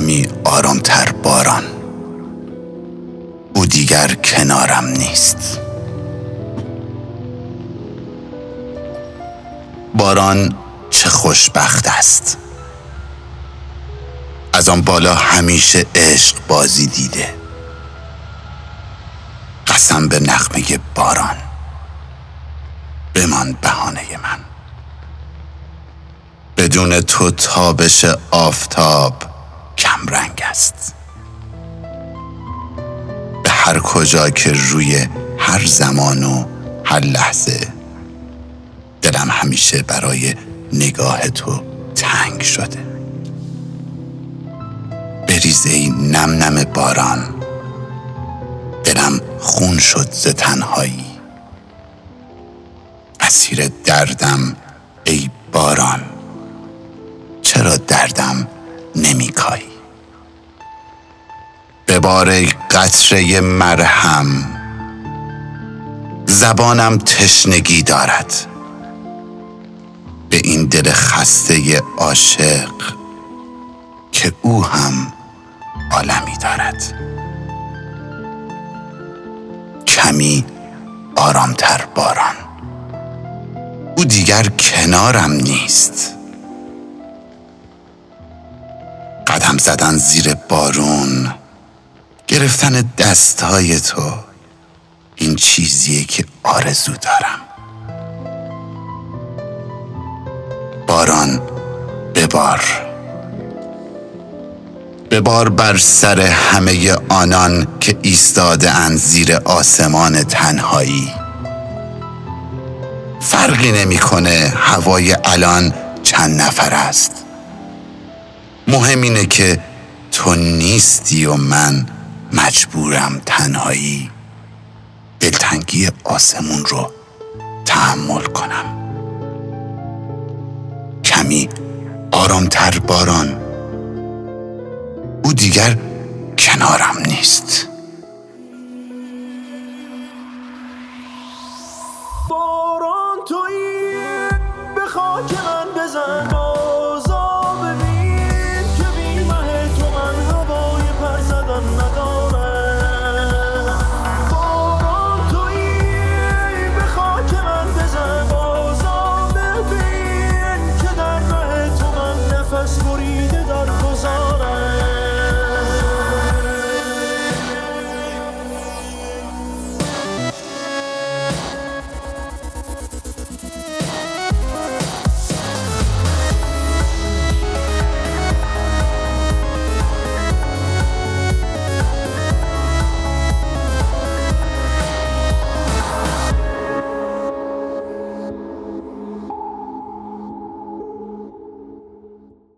کمی آرامتر باران. او دیگر کنارم نیست. باران چه خوشبخت است. از آن بالا همیشه عشق بازی دیده. قسم به نغمه باران. بمان بهانه من. بدون تو تابش آفتاب کم رنگ است. به هر کجا که روی هر زمان و هر لحظه دلم همیشه برای نگاه تو تنگ شده. بریز ای نم نم باران دلم خون شد ز تنهایی. اسیر دردم ای باران چرا دردم نمیکایی؟ ببار قطره مرهم. زبانم تشنگی دارد. به این دل خسته عاشق که او هم عالمی دارد. کمی آرامتر باران. او دیگر کنارم نیست. قدم زدن زیر بارون. گرفتن دستهای تو این چیزیه که آرزو دارم. باران ببار ببار بر سر همه آنان که ایستاده اند زیر آسمان تنهایی. فرقی نمی‌کنه هوای الان چند نفر است. مهم اینه که تو نیستی و من مجبورم تنهایی دلتنگی آسمون رو تحمل کنم. کمی آرامتر باران. او دیگر کنارم نیست. باران تویی به خاک من بزن.